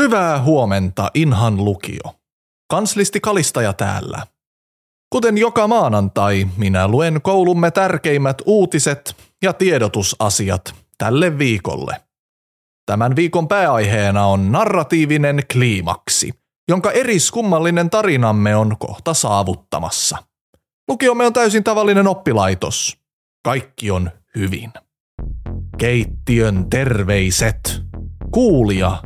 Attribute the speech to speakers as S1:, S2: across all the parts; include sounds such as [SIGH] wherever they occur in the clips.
S1: Hyvää huomenta, Inhan lukio. Kanslisti Kalistaja täällä. Kuten joka maanantai, minä luen koulumme tärkeimmät uutiset ja tiedotusasiat tälle viikolle. Tämän viikon pääaiheena on narratiivinen kliimaksi, jonka eriskummallinen tarinamme on kohta saavuttamassa. Lukiomme on täysin tavallinen oppilaitos. Kaikki on hyvin. Keittiön terveiset. Kuulija,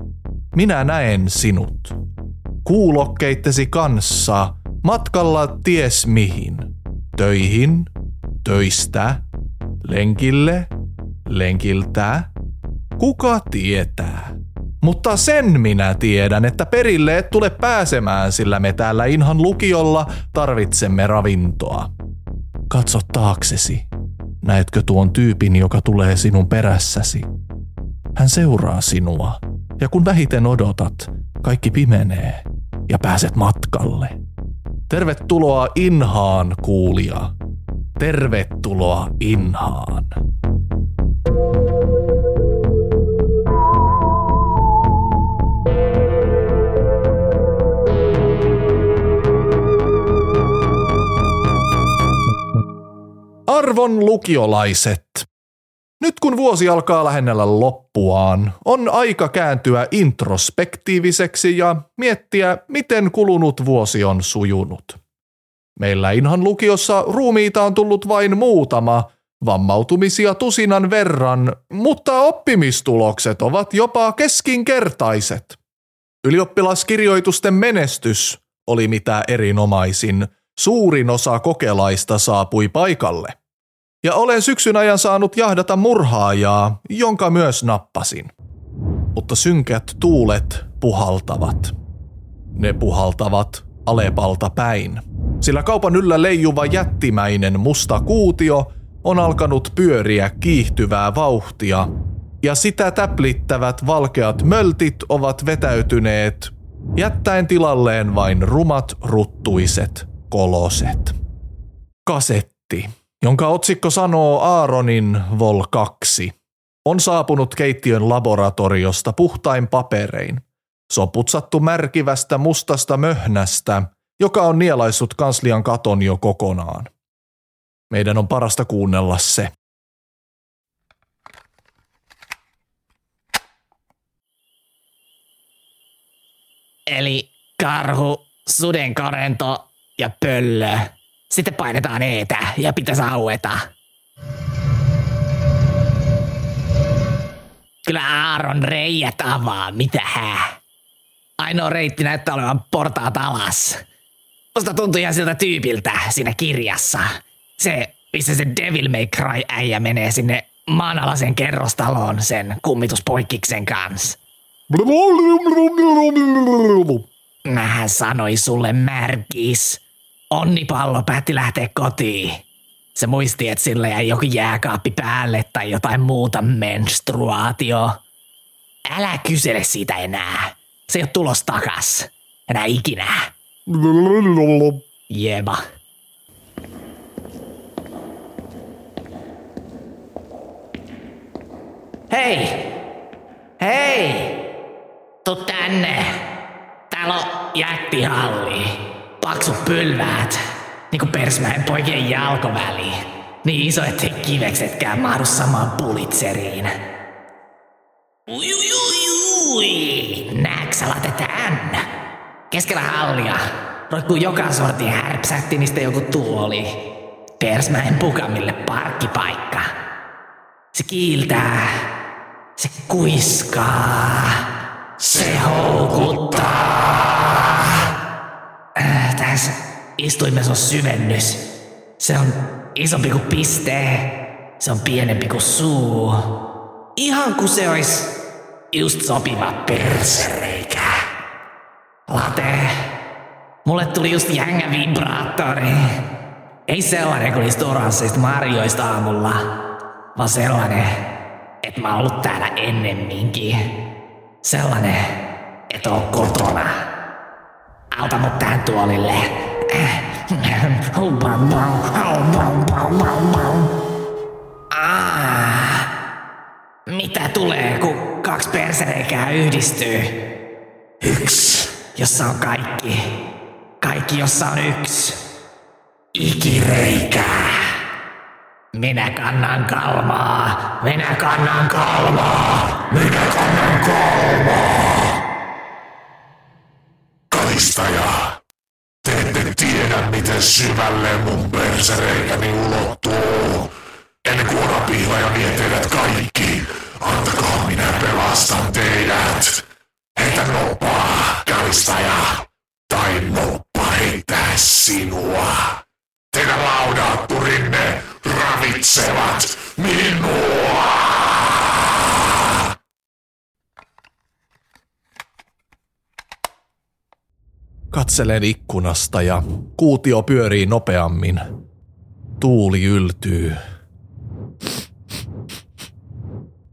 S1: minä näen sinut. Kuulokkeittesi kanssa, matkalla ties mihin. Töihin, töistä, lenkille, lenkiltä. Kuka tietää? Mutta sen minä tiedän, että perille et tule pääsemään, sillä me täällä Inhan lukiolla tarvitsemme ravintoa. Katso taaksesi. Näetkö tuon tyypin, joka tulee sinun perässäsi? Hän seuraa sinua, ja kun vähiten odotat, kaikki pimenee ja pääset matkalle. Tervetuloa Inhaan, kuulija. Tervetuloa Inhaan. Arvon lukiolaiset! Nyt kun vuosi alkaa lähennellä loppuaan, on aika kääntyä introspektiiviseksi ja miettiä, miten kulunut vuosi on sujunut. Meillä Inhan lukiossa ruumiita on tullut vain muutama, vammautumisia tusinan verran, mutta oppimistulokset ovat jopa keskinkertaiset. Ylioppilaskirjoitusten menestys oli mitä erinomaisin. Suurin osa kokelaista saapui paikalle – ja olen syksyn ajan saanut jahdata murhaajaa, jonka myös nappasin. Mutta synkät tuulet puhaltavat. Ne puhaltavat Alepalta päin, sillä kaupan yllä leijuva jättimäinen musta kuutio on alkanut pyöriä kiihtyvää vauhtia, ja sitä täplittävät valkeat möltit ovat vetäytyneet, jättäen tilalleen vain rumat ruttuiset koloset. Kasetti jonka otsikko sanoo Aaronin Vol 2, on saapunut keittiön laboratoriosta puhtain paperein. Se on putsattu märkivästä mustasta möhnästä, joka on nielaissut kanslian katon jo kokonaan. Meidän on parasta kuunnella se.
S2: Eli karhu, sudenkarento ja pöllö. Sitten painetaan eetä ja pitäisi aueta. Kyllä Aaron reijät avaa, mitä hää. Ainoa reitti näyttää olevan portaat alas. Musta tuntuu ihan siltä tyypiltä siinä kirjassa. Se, missä se Devil May Cry äijä menee sinne maanalaisen kerrostaloon sen kummituspoikkiksen kanssa. Mähän sanoi sulle märkis. Onnipallo päätti lähteä kotiin. Se muisti, että sille jäi joku jääkaappi päälle tai jotain muuta menstruaatio. Älä kysele siitä enää. Se ei ole tulos takas. Enää ikinä. Jeba. Hei! Hei! Tuu tänne! Täällä on jättihalli paksut pylväät, niinku Persmäen poikien jalkoväli. Niin iso, ettei kiveksetkään mahdu samaan pulitseriin. Ui, ui, ui, ui. Nääks sä tän? Keskellä hallia roikkuu joka sortin härpsähti niistä joku tuoli. Persmäen pukamille parkkipaikka. Se kiiltää. Se kuiskaa. Se houkuttaa. Äh, tässä istuimessa syvennys. Se on isompi kuin piste. Se on pienempi kuin suu. Ihan kuin se olisi just sopiva persereikä. Late, mulle tuli just jängä vibraattori. Ei sellainen kuin niistä oranssista marjoista aamulla, vaan sellainen, että mä oon ollut täällä ennemminkin. Sellainen, että oon kotona. Auta mut tähän tuolille. Ah, mitä tulee, kun kaksi persereikää yhdistyy? Yksi, jossa on kaikki. Kaikki, jossa on yksi. Ikireikä. Minä kannan kalmaa. Minä kannan kalmaa. Minä kannan kalmaa.
S3: Kalistaja, te ette tiedä miten syvälle mun persereikäni ulottuu. Ennen kuin orapihlaja vie teidät kaikki, antakaa minä pelastan teidät. Heitä noppaa, kalistaja, tai noppa heittää sinua. Teidän laudaatturinne ravitsevat minua.
S1: Katselen ikkunasta ja kuutio pyörii nopeammin. Tuuli yltyy.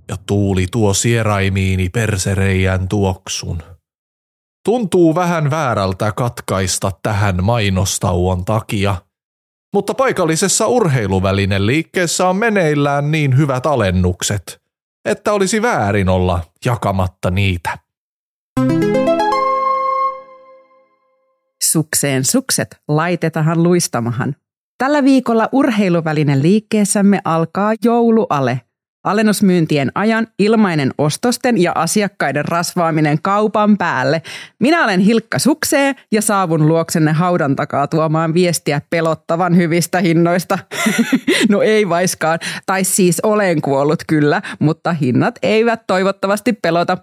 S1: Ja tuuli tuo sieraimiini persereijän tuoksun. Tuntuu vähän väärältä katkaista tähän mainostauon takia, mutta paikallisessa urheiluvälinen liikkeessä on meneillään niin hyvät alennukset, että olisi väärin olla jakamatta niitä.
S4: Sukseen sukset, laitetahan luistamahan. Tällä viikolla urheiluvälinen liikkeessämme alkaa jouluale. Alennusmyyntien ajan ilmainen ostosten ja asiakkaiden rasvaaminen kaupan päälle. Minä olen Hilkka Suksee ja saavun luoksenne haudan takaa tuomaan viestiä pelottavan hyvistä hinnoista. [LAUGHS] no ei vaiskaan, tai siis olen kuollut kyllä, mutta hinnat eivät toivottavasti pelota.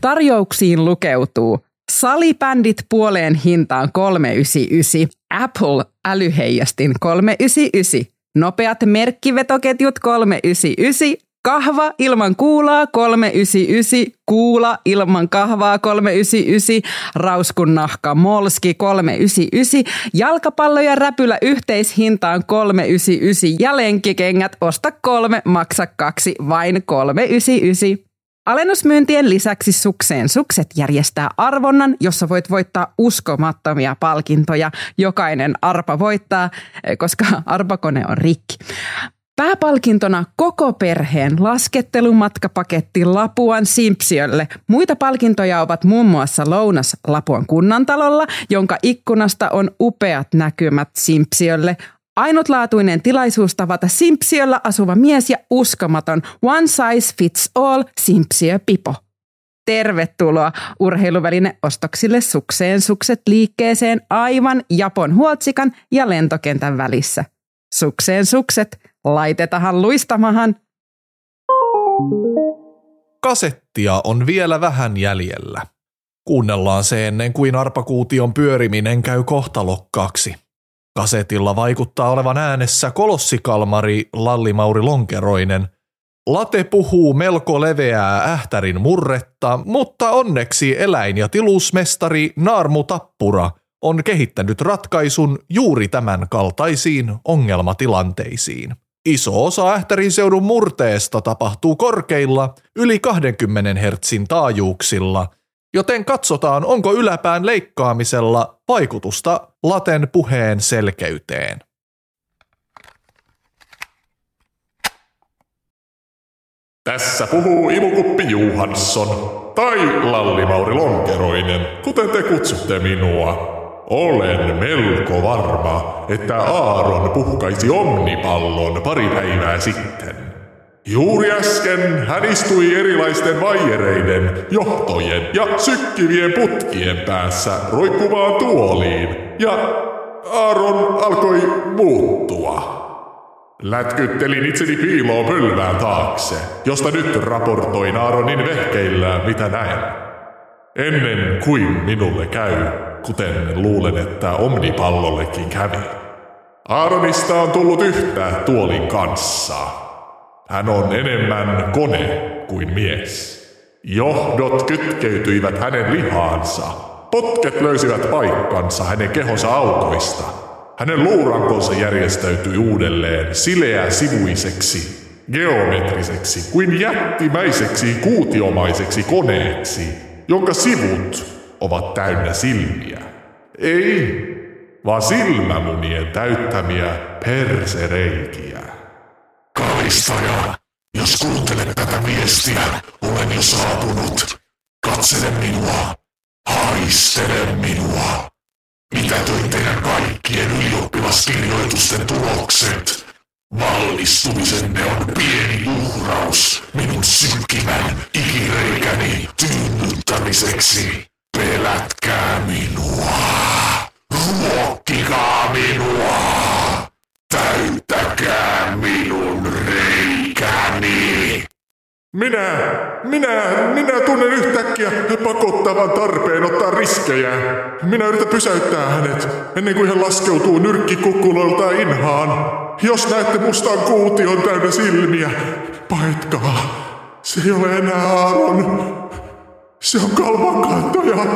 S4: Tarjouksiin lukeutuu Salibändit puoleen hintaan 399, Apple älyheijastin 399, nopeat merkkivetoketjut 399, kahva ilman kuulaa 399, kuula ilman kahvaa 399, rauskun nahka molski 399, jalkapallo ja räpylä yhteishintaan 399 ja lenkkikengät osta kolme, maksa kaksi, vain 399. Alennusmyyntien lisäksi Sukseen Sukset järjestää arvonnan, jossa voit voittaa uskomattomia palkintoja. Jokainen arpa voittaa, koska [LAUGHS] arpakone on rikki. Pääpalkintona koko perheen laskettelumatkapaketti Lapuan Simpsiölle. Muita palkintoja ovat muun muassa lounas Lapuan kunnantalolla, jonka ikkunasta on upeat näkymät Simpsiölle, Ainutlaatuinen tilaisuus tavata Simpsiöllä asuva mies ja uskomaton One Size Fits All Simpsiö Pipo. Tervetuloa urheiluväline ostoksille sukseen sukset liikkeeseen aivan Japon huotsikan ja lentokentän välissä. Sukseen sukset, laitetahan luistamahan.
S1: Kasettia on vielä vähän jäljellä. Kuunnellaan se ennen kuin arpakuution pyöriminen käy kohtalokkaaksi. Kasetilla vaikuttaa olevan äänessä kolossikalmari Lallimauri Lonkeroinen. Late puhuu melko leveää ähtärin murretta, mutta onneksi eläin- ja tilusmestari Naarmu Tappura on kehittänyt ratkaisun juuri tämän kaltaisiin ongelmatilanteisiin. Iso osa Ähtärin seudun murteesta tapahtuu korkeilla yli 20 hertsin taajuuksilla – joten katsotaan, onko yläpään leikkaamisella vaikutusta laten puheen selkeyteen.
S3: Tässä puhuu Imukuppi Juhansson, tai Lallimauri Lonkeroinen, kuten te kutsutte minua. Olen melko varma, että Aaron puhkaisi omnipallon pari päivää sitten. Juuri äsken hän istui erilaisten vaijereiden, johtojen ja sykkivien putkien päässä roikkuvaan tuoliin, ja Aaron alkoi muuttua. Lätkyttelin itseni piiloon pölvään taakse, josta nyt raportoin Aaronin vehkeillään mitä näin. Ennen kuin minulle käy, kuten luulen, että omnipallollekin kävi. Aaronista on tullut yhtä tuolin kanssa. Hän on enemmän kone kuin mies. Johdot kytkeytyivät hänen lihaansa. Potket löysivät paikkansa hänen kehonsa autoista. Hänen luurankonsa järjestäytyi uudelleen sileä sivuiseksi, geometriseksi kuin jättimäiseksi kuutiomaiseksi koneeksi, jonka sivut ovat täynnä silmiä. Ei, vaan silmämunien täyttämiä persereikiä. Kalistaja, jos kuuntelet tätä viestiä, olen jo saapunut. Katsele minua. Hai Muistele minua. Mitä toi teidän kaikkien ylioppilaskirjoitusten tulokset? Valmistumisenne on pieni uhraus minun synkimän ikireikäni tyynnyttämiseksi. Pelätkää minua. Ruokkikaa minua. Täyttäkää minun Minä, minä, minä tunnen yhtäkkiä pakottavan tarpeen ottaa riskejä. Minä yritän pysäyttää hänet ennen kuin hän laskeutuu nyrkkikukkuloilta inhaan. Jos näette mustan kuution täynnä silmiä, paitkaa. Se ei ole enää Aaron. Se on kalvakantaja.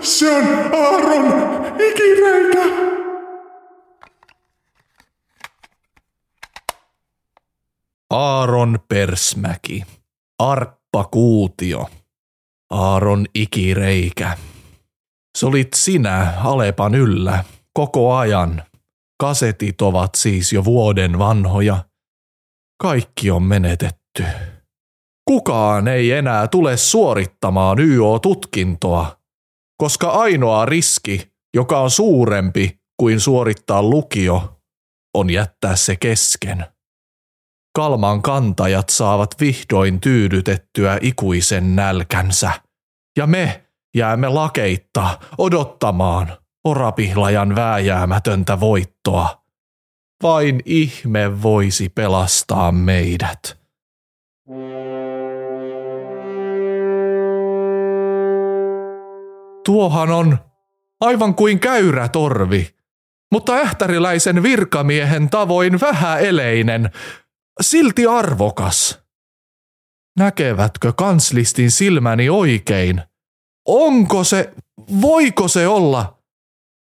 S3: Se on Aaron ikireikä.
S1: Aaron Persmäki. Arppa Kuutio. Aaron ikireikä. Se olit sinä Alepan yllä koko ajan. Kasetit ovat siis jo vuoden vanhoja. Kaikki on menetetty. Kukaan ei enää tule suorittamaan YO-tutkintoa, koska ainoa riski, joka on suurempi kuin suorittaa lukio, on jättää se kesken. Kalman kantajat saavat vihdoin tyydytettyä ikuisen nälkänsä. Ja me jäämme lakeitta odottamaan orapihlajan vääjäämätöntä voittoa. Vain ihme voisi pelastaa meidät. Tuohan on aivan kuin käyrä torvi, mutta ähtäriläisen virkamiehen tavoin vähäeleinen, silti arvokas. Näkevätkö kanslistin silmäni oikein? Onko se, voiko se olla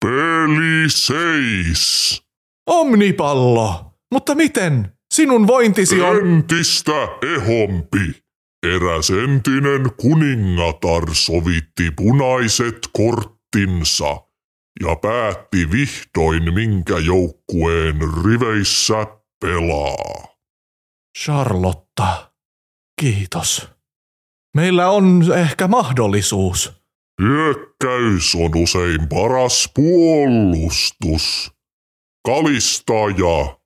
S3: Peli seis.
S1: omnipallo? Mutta miten? Sinun vointisi on...
S3: Entistä ehompi. Eräs entinen kuningatar sovitti punaiset korttinsa ja päätti vihdoin minkä joukkueen riveissä pelaa.
S1: Charlotta, kiitos. Meillä on ehkä mahdollisuus.
S3: Hyökkäys on usein paras puolustus. Kalistaja,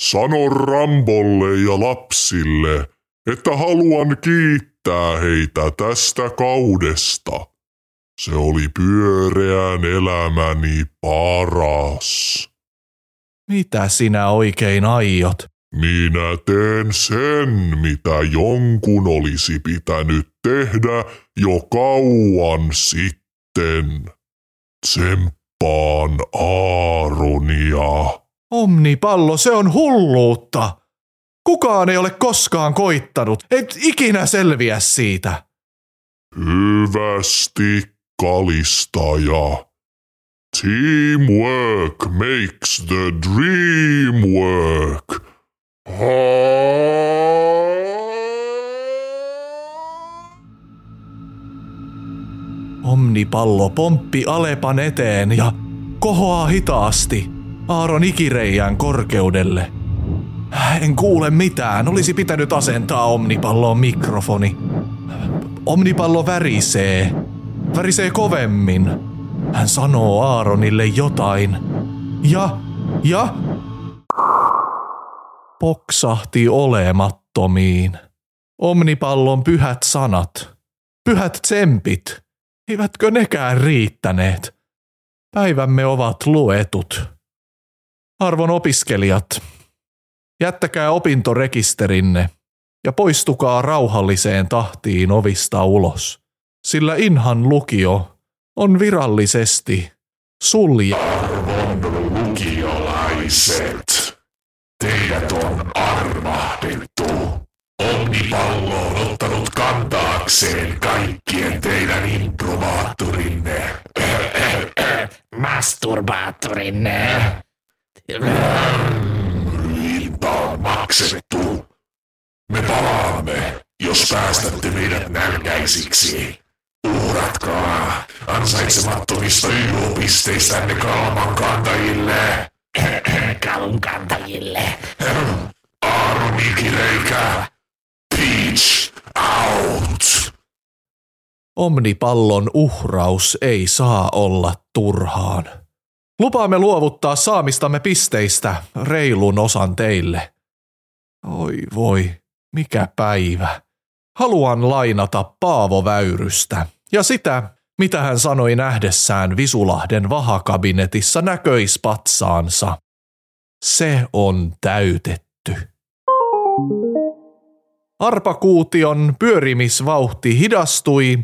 S3: sano Rambolle ja lapsille, että haluan kiittää heitä tästä kaudesta. Se oli pyöreän elämäni paras.
S1: Mitä sinä oikein aiot?
S3: Minä teen sen, mitä jonkun olisi pitänyt tehdä jo kauan sitten. Tsemppaan Aaronia.
S1: Omnipallo, se on hulluutta. Kukaan ei ole koskaan koittanut. Et ikinä selviä siitä.
S3: Hyvästi, kalistaja. Teamwork makes the dream work.
S1: Omnipallo pomppi Alepan eteen ja kohoaa hitaasti Aaron ikireijän korkeudelle. En kuule mitään, olisi pitänyt asentaa Omnipalloon mikrofoni. Omnipallo värisee. Värisee kovemmin. Hän sanoo Aaronille jotain. Ja, ja... Poksahti olemattomiin. Omnipallon pyhät sanat. Pyhät tsempit. Eivätkö nekään riittäneet? Päivämme ovat luetut. Arvon opiskelijat, jättäkää opintorekisterinne ja poistukaa rauhalliseen tahtiin ovista ulos, sillä Inhan lukio on virallisesti sulje.
S3: Arvon lukiolaiset, teidät on armahdettu. Omnipallo on ottanut kantaakseen kaikkien teidän improvaattorinne.
S2: Masturbaattorinne.
S3: Hinta on maksettu. Me palaamme, jos päästätte meidät nälkäisiksi. Uhratkaa ansaitsemattomista YU-pisteistänne kalman kantajille. [COUGHS]
S2: Kalun kantajille.
S3: Aaron ikireikä. Peach out.
S1: Omnipallon uhraus ei saa olla turhaan. Lupaamme luovuttaa saamistamme pisteistä reilun osan teille. Oi voi, mikä päivä. Haluan lainata Paavo Väyrystä ja sitä, mitä hän sanoi nähdessään Visulahden vahakabinetissa näköispatsaansa. Se on täytetty. Arpakuution pyörimisvauhti hidastui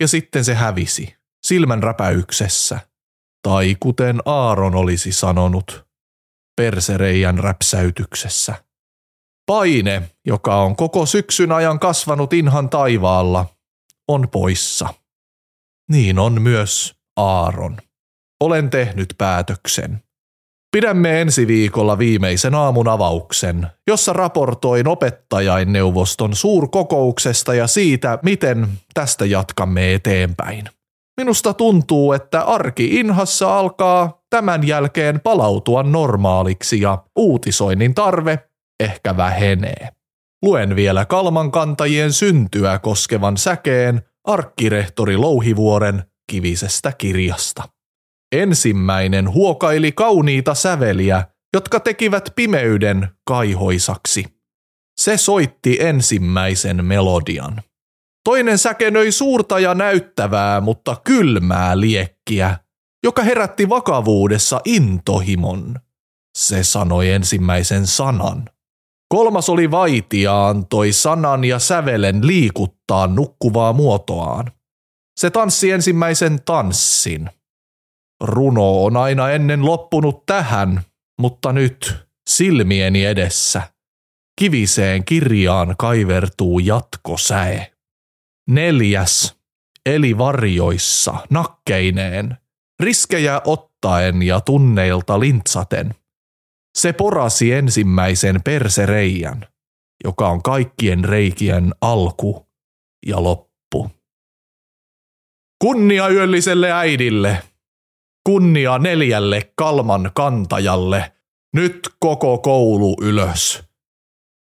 S1: ja sitten se hävisi silmän räpäyksessä. Tai kuten Aaron olisi sanonut, persereijän räpsäytyksessä. Paine, joka on koko syksyn ajan kasvanut inhan taivaalla, on poissa. Niin on myös Aaron. Olen tehnyt päätöksen. Pidämme ensi viikolla viimeisen aamun avauksen, jossa raportoin opettajainneuvoston suurkokouksesta ja siitä, miten tästä jatkamme eteenpäin. Minusta tuntuu, että arki Inhassa alkaa tämän jälkeen palautua normaaliksi ja uutisoinnin tarve ehkä vähenee. Luen vielä kalmankantajien syntyä koskevan säkeen arkkirehtori Louhivuoren kivisestä kirjasta. Ensimmäinen huokaili kauniita säveliä, jotka tekivät pimeyden kaihoisaksi. Se soitti ensimmäisen melodian. Toinen säkenöi suurta ja näyttävää, mutta kylmää liekkiä, joka herätti vakavuudessa intohimon. Se sanoi ensimmäisen sanan. Kolmas oli vaitiaan antoi sanan ja sävelen liikuttaa nukkuvaa muotoaan. Se tanssi ensimmäisen tanssin. Runo on aina ennen loppunut tähän, mutta nyt silmieni edessä. Kiviseen kirjaan kaivertuu jatkosäe. Neljäs, eli varjoissa, nakkeineen, riskejä ottaen ja tunneilta lintsaten. Se porasi ensimmäisen persereijän, joka on kaikkien reikien alku ja loppu. Kunnia yölliselle äidille, kunnia neljälle kalman kantajalle, nyt koko koulu ylös.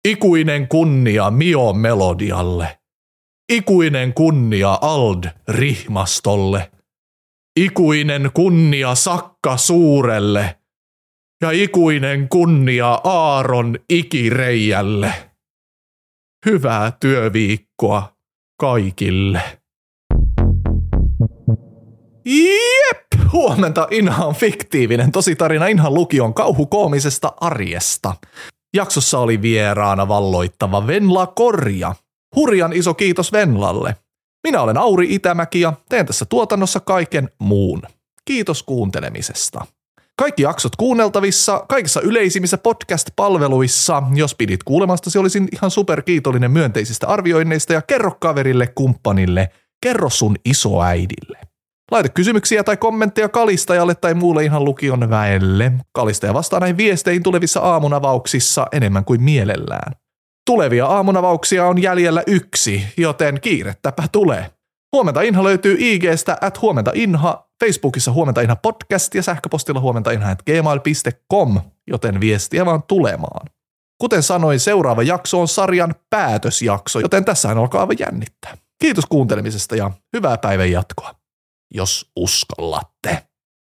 S1: Ikuinen kunnia Mio Melodialle. Ikuinen kunnia Ald Rihmastolle. Ikuinen kunnia Sakka Suurelle. Ja ikuinen kunnia Aaron Ikireijälle. Hyvää työviikkoa kaikille. Jep! Huomenta Inha on fiktiivinen tositarina Inhan lukion kauhukoomisesta arjesta. Jaksossa oli vieraana valloittava Venla Korja. Hurjan iso kiitos Venlalle. Minä olen Auri Itämäki ja teen tässä tuotannossa kaiken muun. Kiitos kuuntelemisesta. Kaikki jaksot kuunneltavissa kaikissa yleisimmissä podcast-palveluissa. Jos pidit kuulemastasi, olisin ihan superkiitollinen myönteisistä arvioinneista ja kerro kaverille, kumppanille, kerro sun isoäidille. Laita kysymyksiä tai kommentteja kalistajalle tai muulle ihan lukion väelle. Kalistaja vastaa näihin viesteihin tulevissa aamunavauksissa enemmän kuin mielellään. Tulevia aamunavauksia on jäljellä yksi, joten kiirettäpä tulee. Huomenta Inha löytyy IGstä at huomenta Inha, Facebookissa huomenta Inha podcast ja sähköpostilla huomenta Inha gmail.com, joten viestiä vaan tulemaan. Kuten sanoin, seuraava jakso on sarjan päätösjakso, joten tässä alkaa aivan jännittää. Kiitos kuuntelemisesta ja hyvää päivän jatkoa, jos uskallatte.